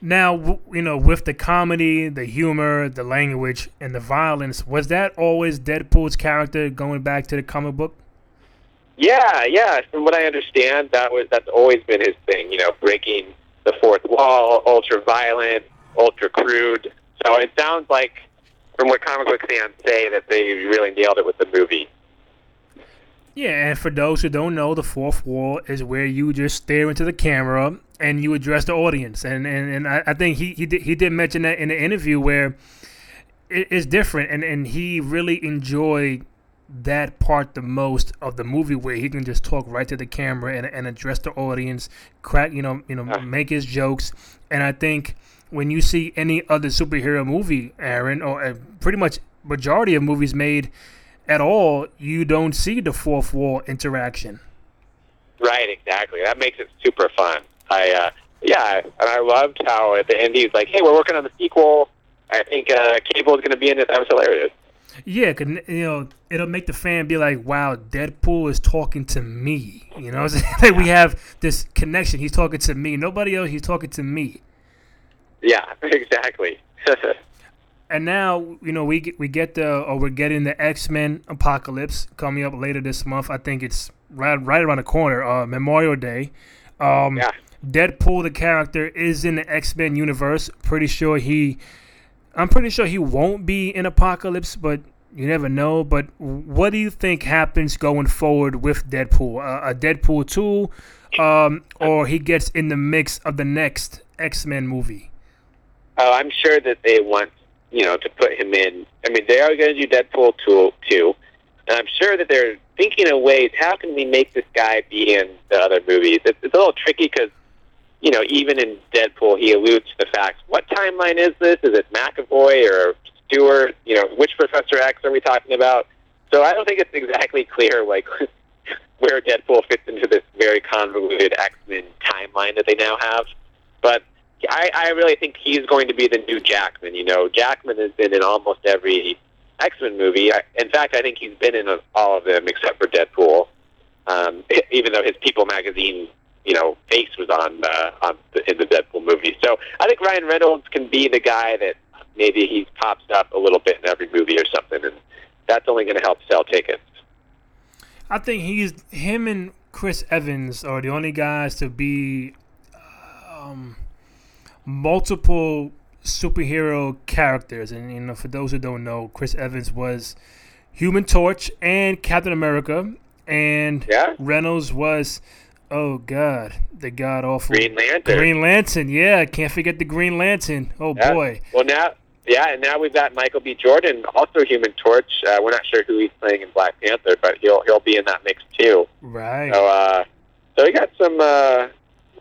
now you know with the comedy, the humor, the language, and the violence, was that always Deadpool's character going back to the comic book? Yeah, yeah. From what I understand, that was that's always been his thing. You know, breaking the fourth wall, ultra violent, ultra crude. So it sounds like, from what comic book fans say, that they really nailed it with the movie. Yeah, and for those who don't know, the fourth wall is where you just stare into the camera and you address the audience. And and, and I, I think he he did, he did mention that in the interview where it's different, and and he really enjoyed that part the most of the movie where he can just talk right to the camera and, and address the audience, crack you know you know Ah. make his jokes. And I think when you see any other superhero movie, Aaron, or uh, pretty much majority of movies made at all, you don't see the fourth wall interaction. Right, exactly. That makes it super fun. I, uh, yeah, and I loved how at the end he's like, "Hey, we're working on the sequel. I think uh, Cable is going to be in it." That was hilarious. Yeah, 'cause, you know, it'll make the fan be like, "Wow, Deadpool is talking to me." You know, what I'm saying? like we have this connection. He's talking to me. Nobody else. He's talking to me. Yeah, exactly. And now, you know, we get, we get the or we're getting the X Men Apocalypse coming up later this month. I think it's right right around the corner. Uh, Memorial Day. Um, yeah. Deadpool, the character, is in the X Men universe. Pretty sure he, I'm pretty sure he won't be in Apocalypse, but you never know. But what do you think happens going forward with Deadpool? Uh, a Deadpool two, um, or he gets in the mix of the next X Men movie? Oh, I'm sure that they want you know to put him in. I mean, they are going to do Deadpool two, two, and I'm sure that they're thinking of ways. How can we make this guy be in the other movies? It's, it's a little tricky because you know, even in Deadpool, he alludes to the fact: what timeline is this? Is it McAvoy or Stewart? You know, which Professor X are we talking about? So I don't think it's exactly clear, like where Deadpool fits into this very convoluted X Men timeline that they now have. But I, I really think he's going to be the new Jackman. You know, Jackman has been in almost every X Men movie. I, in fact, I think he's been in all of them except for Deadpool. Um, even though his People magazine, you know, face was on uh, on the, in the Deadpool movie. So I think Ryan Reynolds can be the guy that maybe he pops up a little bit in every movie or something, and that's only going to help sell tickets. I think he's him and Chris Evans are the only guys to be um, multiple superhero characters. And you know, for those who don't know, Chris Evans was Human Torch and Captain America, and Yeah. Reynolds was oh god, the god awful Green Lantern. Green Lantern. Yeah, can't forget the Green Lantern. Oh Yeah. boy. Well, now, yeah, and now we've got Michael B. Jordan, also Human Torch. Uh, we're not sure who he's playing in Black Panther, but he'll he'll be in that mix too. Right. So, uh, so we got some uh,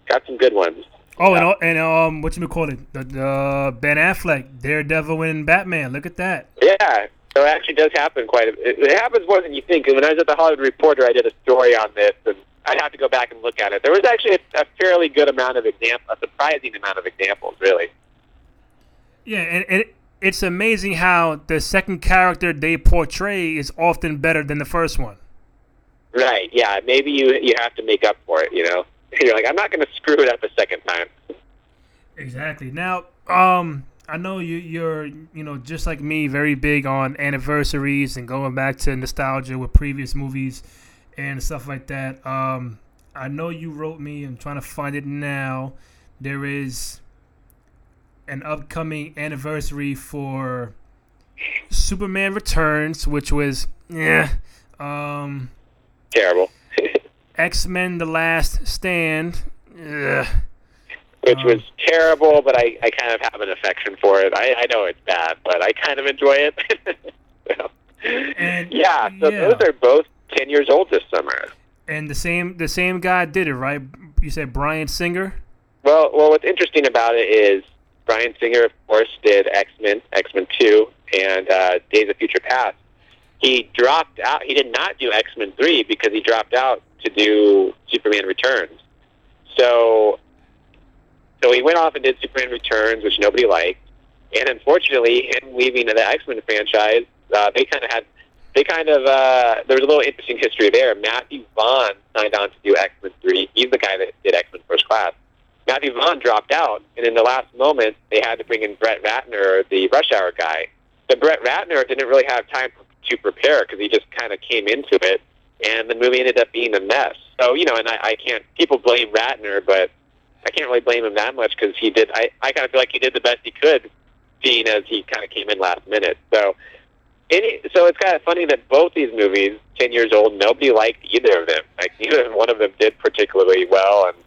got some good ones. Oh, and, al- and um, what you call it? The, the Ben Affleck, Daredevil, and Batman. Look at that. Yeah, so it actually does happen quite. A, it, it happens more than you think. When I was at the Hollywood Reporter, I did a story on this, and I'd have to go back and look at it. There was actually a, a fairly good amount of example, a surprising amount of examples, really. Yeah, and, and it's amazing how the second character they portray is often better than the first one. Right? Yeah. Maybe you you have to make up for it. You know, you're like, I'm not going to screw it up a second time. Exactly. Now, um, I know you you're you know just like me, very big on anniversaries and going back to nostalgia with previous movies and stuff like that. Um, I know you wrote me. I'm trying to find it now. There is an upcoming anniversary for Superman Returns, which was yeah. Um, Terrible. X Men: The Last Stand. Ugh. Which Um, was terrible, but I, I kind of have an affection for it. I, I know it's bad, but I kind of enjoy it. So, And- yeah, so yeah. those are both ten years old this summer. And the same the same guy did it, right? You said Bryan Singer. Well, well, what's interesting about it is Bryan Singer, of course, did X Men, X Men Two, and uh, Days of Future Past. He dropped out. He did not do X Men Three because he dropped out to do Superman Returns. So, so he went off and did Superman Returns, which nobody liked. And unfortunately, him leaving the X Men franchise, uh, they kind of had. They kind of uh, there was a little interesting history there. Matthew Vaughn signed on to do X Men Three. He's the guy that did X Men First Class. Matthew Vaughn dropped out, and in the last moment, they had to bring in Brett Ratner, the Rush Hour guy. But Brett Ratner didn't really have time to prepare because he just kind of came into it, and the movie ended up being a mess. So you know, and I, I can't. People blame Ratner, but I can't really blame him that much because he did. I I kind of feel like he did the best he could, seeing as he kind of came in last minute. So. Any, so it's kind of funny that both these movies, ten years old, nobody liked either of them. Like neither one of them did particularly well, and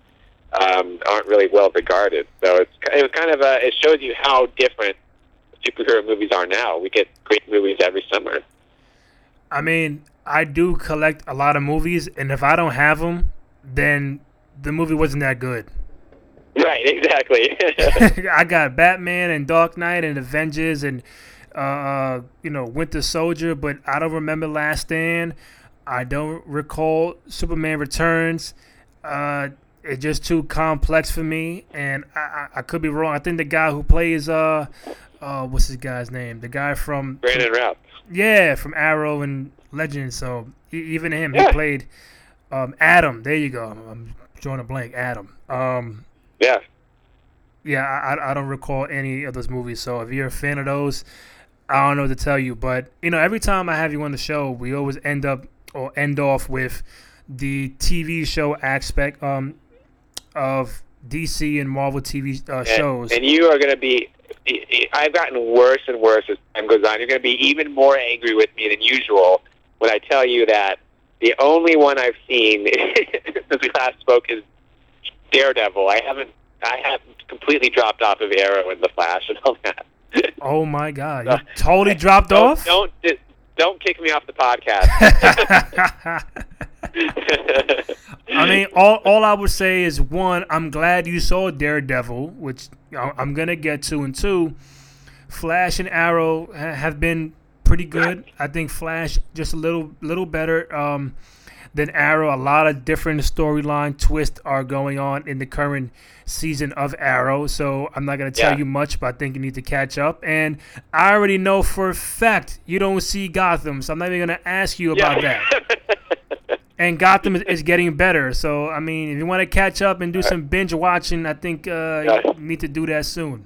um, aren't really well regarded. So it's it was kind of a, it shows you how different superhero movies are now. We get great movies every summer. I mean, I do collect a lot of movies, and if I don't have them, then the movie wasn't that good. Right, exactly. I got Batman and Dark Knight and Avengers and uh, you know Winter Soldier, but I don't remember Last Stand. I don't recall Superman Returns. Uh, it's just too complex for me, and I, I, I could be wrong. I think the guy who plays uh, uh, what's his guy's name? The guy from Brandon Routh. yeah, from Arrow and Legends. So even him, he played um, Atom. There you go. I'm, drawing a blank. Atom. Um, Yeah. yeah, I, I- I don't recall any of those movies. So if you're a fan of those, I don't know what to tell you. But you know, every time I have you on the show, we always end up or end off with the TV show aspect um, of DC and Marvel TV uh, And- shows. And, you are going to be. I've gotten worse and worse as time goes on. You're going to be even more angry with me than usual when I tell you that the only one I've seen since we last spoke is Daredevil. I haven't. I haven't completely dropped off of Arrow and The Flash and all that. oh my God, you totally dropped don't, off. Don't don't kick me off the podcast. I mean, all all I would say is one, I'm glad you saw Daredevil, which I'm gonna get to, and two, Flash and Arrow have been pretty good. I think Flash just a little little better um, than Arrow. A lot of different storyline twists are going on in the current season of Arrow, so I'm not gonna tell Yeah. you much, but I think you need to catch up. And I already know for a fact you don't see Gotham, so I'm not even gonna ask you about that and Gotham is, is getting better. So I mean, if you want to catch up and do some binge watching, I think uh, you need to do that soon.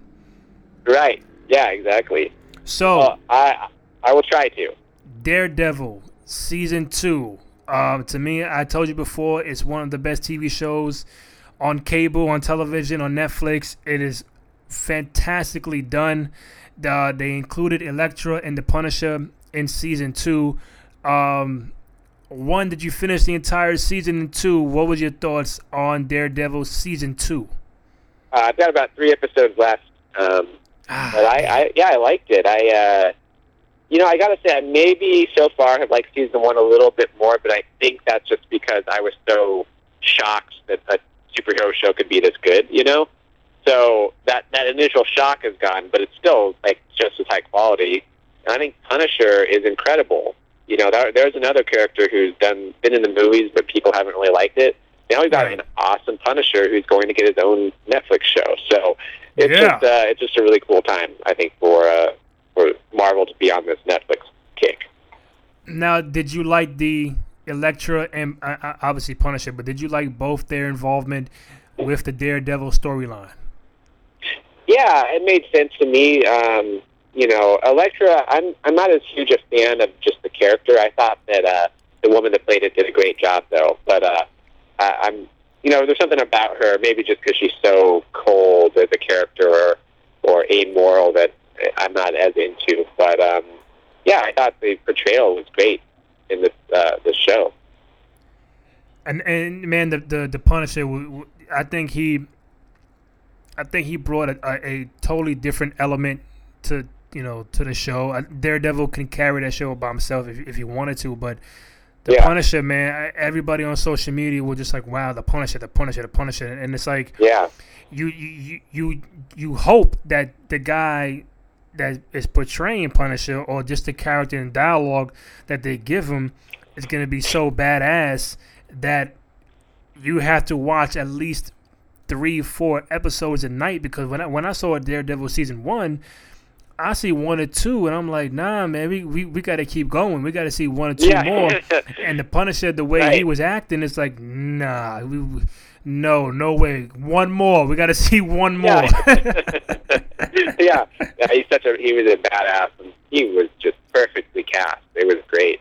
right. Yeah. Exactly. So Well, I I will try to. Daredevil season two. Um, to me, I told you before, it's one of the best TV shows on cable, on television, on Netflix. It is fantastically done. The, they included Elektra and the Punisher in season two. Um, one, did you finish the entire season? And two, what was your thoughts on Daredevil season two? Uh, I've got about three episodes left. Um, Ah, but I, I yeah, I liked it. I, uh, you know, I gotta say, I maybe so far have liked season one a little bit more, but I think that's just because I was so shocked that a superhero show could be this good. You know, so that that initial shock is gone, but it's still like just as high quality. And I think Punisher is incredible. You know, there, there's another character who's done been in the movies, but people haven't really liked it. Now we've got an awesome Punisher who's going to get his own Netflix show. So it's Yeah. just uh, it's just a really cool time, I think, for uh, for Marvel to be on this Netflix kick. Now, did you like the Elektra and uh, uh, obviously Punisher, but did you like both their involvement with the Daredevil storyline? Yeah, it made sense to me. Um, you know, Elektra, I'm I'm not as huge a fan of just the character. I thought that uh, the woman that played it did a great job, though. But uh, I, I'm, you know, there's something about her, maybe just because she's so cold as a character or or amoral that I'm not as into. But um, yeah, I thought the portrayal was great in this uh, this show. And and man, the the, the Punisher, I think he, I think he brought a, a, a totally different element to you know to the show. Daredevil can carry that show by himself if if he wanted to, but. The Yeah. Punisher, man. Everybody on social media was just like, "Wow, the Punisher, the Punisher, the Punisher," and it's like, Yeah, you you you you hope that the guy that is portraying Punisher or just the character and dialogue that they give him is going to be so badass that you have to watch at least three four episodes a night because when I when I saw Daredevil season one. I see one or two, and I'm like, nah, man, we, we, we got to keep going. We got to see one or two Yeah. more. And the Punisher, the way he was acting, it's like, nah, we, we- no, no way. One more. We got to see one more. yeah, yeah, he's such a he was a badass, and he was just perfectly cast. It was great.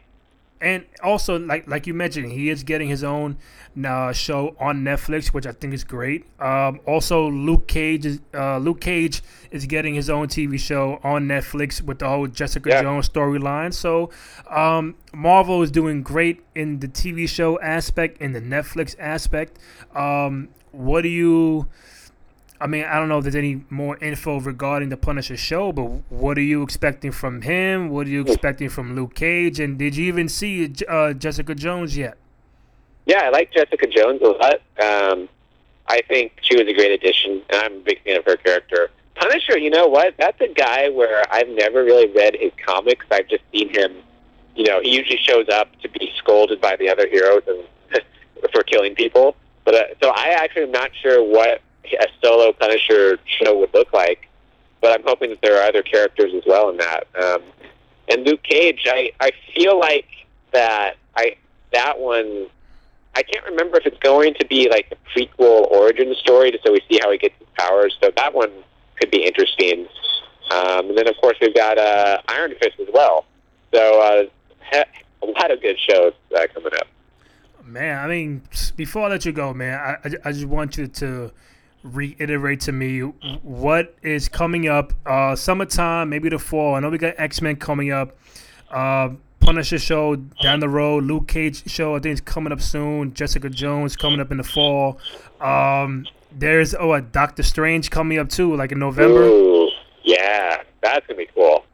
and also, like like you mentioned, he is getting his own uh, show on Netflix, which I think is great. Um, also, Luke Cage is uh, Luke Cage is getting his own TV show on Netflix with the whole Jessica Yeah. Jones storyline. So, um, Marvel is doing great in the TV show aspect, in the Netflix aspect. Um, what do you? I mean, I don't know if there's any more info regarding the Punisher show, but what are you expecting from him? What are you expecting from Luke Cage? And did you even see uh, Jessica Jones yet? Yeah, I like Jessica Jones a lot. Um, I think she was a great addition, and I'm a big fan of her character. Punisher, you know what? That's a guy where I've never really read his comics. I've just seen him. You know, he usually shows up to be scolded by the other heroes and for killing people. But uh, so I actually am not sure what a solo Punisher show would look like. But I'm hoping that there are other characters as well in that. Um, and Luke Cage, I I feel like that I that one I can't remember if it's going to be like a prequel origin story, just so we see how he gets his powers. So that one could be interesting. Um, and then, of course, we've got uh, Iron Fist as well. So uh, he- a lot of good shows uh, coming up. Man, I mean, before I let you go, man, I, I, I just want you to reiterate to me what is coming up. Uh, summertime, maybe the fall. I know we got X Men coming up. Uh, Punisher show down the road. Luke Cage show I think is coming up soon. Jessica Jones coming up in the fall. Um, there's oh a Doctor Strange coming up too, like in November. Ooh, yeah, that's gonna be cool.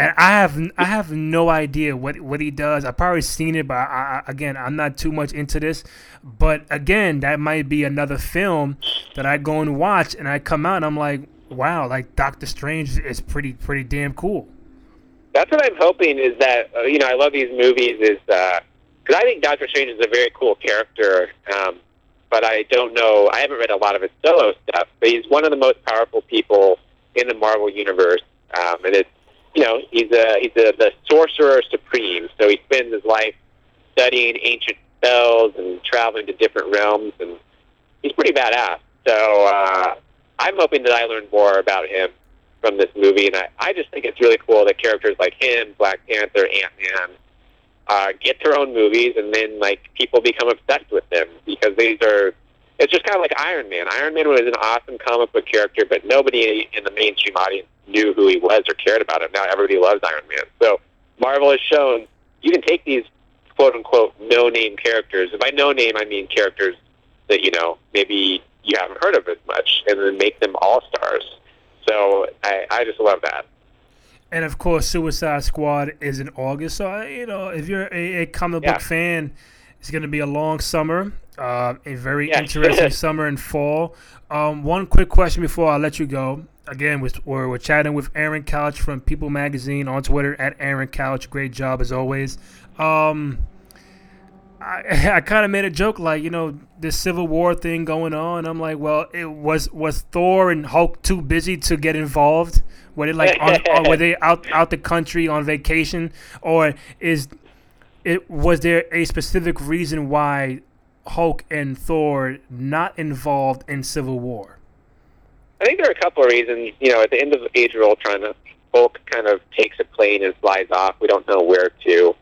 And I have I have no idea what what he does. I've probably seen it, but I, I, again, I'm not too much into this. But again, that might be another film that I go and watch, and I come out and I'm like, wow, like Doctor Strange is pretty pretty damn cool. That's what I'm hoping is that uh, you know I love these movies is because uh, I think Doctor Strange is a very cool character. Um, but I don't know. I haven't read a lot of his solo stuff, but he's one of the most powerful people in the Marvel universe, um, and it's you know he's a he's a, the sorcerer supreme. So he spends his life studying ancient spells and traveling to different realms, and he's pretty badass. So uh, I'm hoping that I learn more about him from this movie, and I, I just think it's really cool that characters like him, Black Panther, Ant Man, uh, get their own movies, and then like people become obsessed with them because these are. It's just kind of like Iron Man. Iron Man was an awesome comic book character, but nobody in the mainstream audience knew who he was or cared about him. Now everybody loves Iron Man. So Marvel has shown you can take these quote unquote no name characters. And by no name, I mean characters that you know maybe you haven't heard of as much, and then make them all stars. So I, I just love that. And of course, Suicide Squad is in August. So you know, if you're a, a comic Yeah. book fan, it's going to be a long summer, uh, a very Yeah. interesting summer and fall. Um, one quick question before I let you go. Again, we're, we're, we're chatting with Aaron Couch from People Magazine on Twitter at Aaron Couch. Great job as always. Um, I, I kind of made a joke like you know this Civil War thing going on. I'm like, well, it was was Thor and Hulk too busy to get involved? Were they like on, or were they out out the country on vacation, or is it was there a specific reason why Hulk and Thor not involved in Civil War? I think there are a couple of reasons. You know, at the end of Age of Ultron, Hulk kind of takes a plane and flies off. We don't know where to.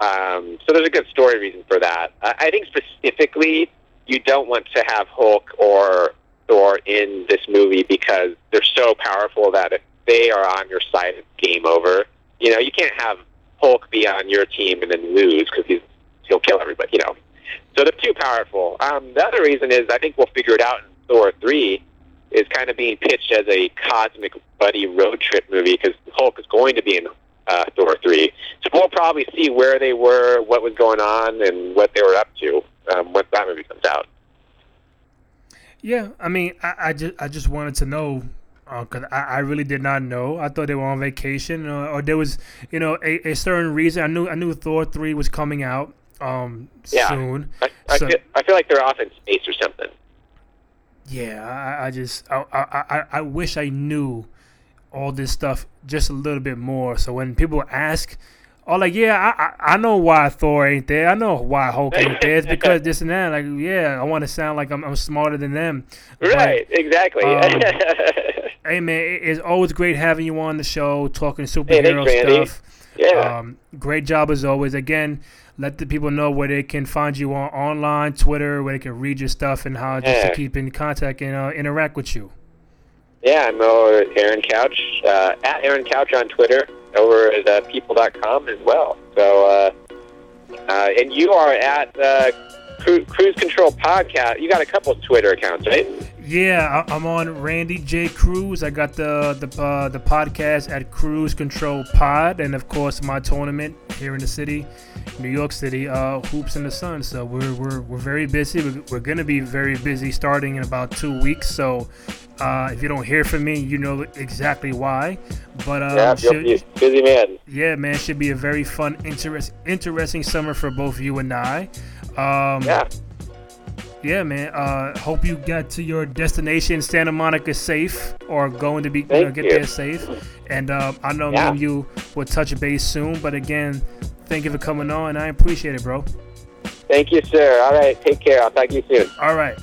Um, so there's a good story reason for that. I, think specifically, you don't want to have Hulk or Thor in this movie because they're so powerful that if they are on your side, it's game over. You know, you can't have Hulk be on your team and then lose because he's he'll kill everybody. You know, so they're too powerful. Um, the other reason is I think we'll figure it out in Thor three is kind of being pitched as a cosmic buddy road trip movie because Hulk is going to be in uh, Thor three. So we'll probably see where they were, what was going on, and what they were up to um, once that movie comes out. Yeah, I mean, I, I just I just wanted to know because I, I really did not know. I thought they were on vacation, or, or there was you know a, a certain reason. I knew I knew Thor three was coming out um Yeah. soon. I, I, So- feel, I feel like they're off in space or something. Yeah, I, I just I, I I I wish I knew all this stuff just a little bit more. So when people ask, oh, like yeah, I I, I know why Thor ain't there. I know why Hulk ain't there. It's because this and that. Like yeah, I want to sound like I'm, I'm smarter than them. But, Right, exactly. um, Hey man, it- it's always great having you on the show, talking Hey, superhero thanks, Randy. stuff. Yeah. Um, great job as always. Again, let the people know where they can find you on online, Twitter, where they can read your stuff, and how just to keep in contact and uh, interact with you. Yeah, I'm Aaron Couch, uh, at Aaron Couch on Twitter, over at uh, people.com as well. So, uh, uh, and you are at uh, Cru- Cruise Control Podcast. You got a couple of Twitter accounts, right? Yeah, I- I'm on Randy J Cruz. I got the the uh, the podcast at Cruise Control Pod, and of course my tournament here in the city, New York City, uh, Hoops in the Sun. So we're we're, we're very busy. We're, we're gonna be very busy starting in about two weeks. So uh, if you don't hear from me, you know exactly why. But um, yeah, should- busy man. yeah, man, should be a very fun, interest, interesting summer for both you and I. Um, Yeah. Yeah, man. Uh, hope you got to your destination, Santa Monica, safe, or going to be you know, get you. there safe. And uh, I know me Yeah. and you will touch base soon. But again, thank you for coming on. I appreciate it, bro. Thank you, sir. All right, take care. I'll talk to you soon. All right.